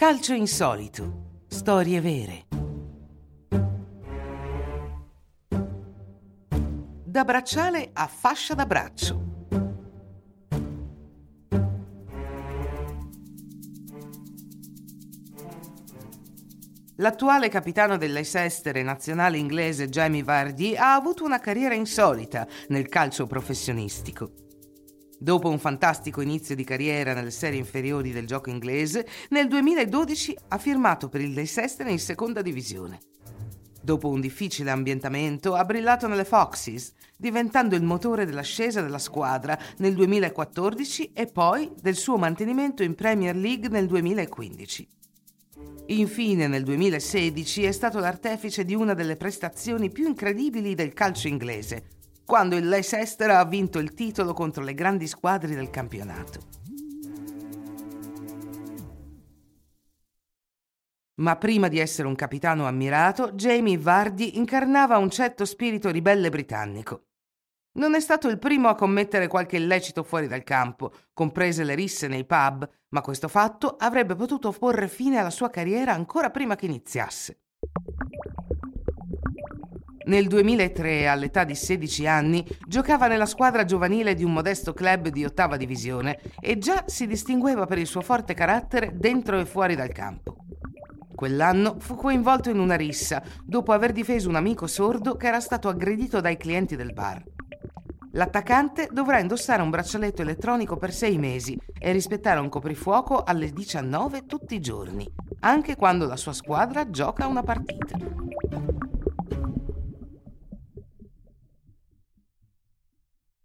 Calcio insolito. Storie vere. Da bracciale a fascia da braccio. L'attuale capitano dell'Leicester e nazionale inglese Jamie Vardy ha avuto una carriera insolita nel calcio professionistico. Dopo un fantastico inizio di carriera nelle serie inferiori del gioco inglese, nel 2012 ha firmato per il Leicester in seconda divisione. Dopo un difficile ambientamento ha brillato nelle Foxes, diventando il motore dell'ascesa della squadra nel 2014 e poi del suo mantenimento in Premier League nel 2015. Infine, nel 2016 è stato l'artefice di una delle prestazioni più incredibili del calcio inglese, quando il Leicester ha vinto il titolo contro le grandi squadre del campionato. Ma prima di essere un capitano ammirato, Jamie Vardy incarnava un certo spirito ribelle britannico. Non è stato il primo a commettere qualche illecito fuori dal campo, comprese le risse nei pub, ma questo fatto avrebbe potuto porre fine alla sua carriera ancora prima che iniziasse. Nel 2003, all'età di 16 anni, giocava nella squadra giovanile di un modesto club di ottava divisione e già si distingueva per il suo forte carattere dentro e fuori dal campo. Quell'anno fu coinvolto in una rissa dopo aver difeso un amico sordo che era stato aggredito dai clienti del bar. L'attaccante dovrà indossare un braccialetto elettronico per sei mesi e rispettare un coprifuoco alle 19 tutti i giorni, anche quando la sua squadra gioca una partita.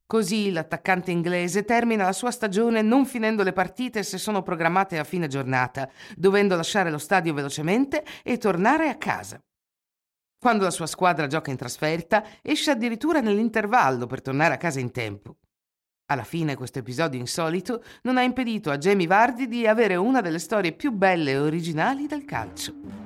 Così l'attaccante inglese termina la sua stagione non finendo le partite se sono programmate a fine giornata, dovendo lasciare lo stadio velocemente e tornare a casa. Quando la sua squadra gioca in trasferta, esce addirittura nell'intervallo per tornare a casa in tempo. Alla fine questo episodio insolito non ha impedito a Jamie Vardy di avere una delle storie più belle e originali del calcio.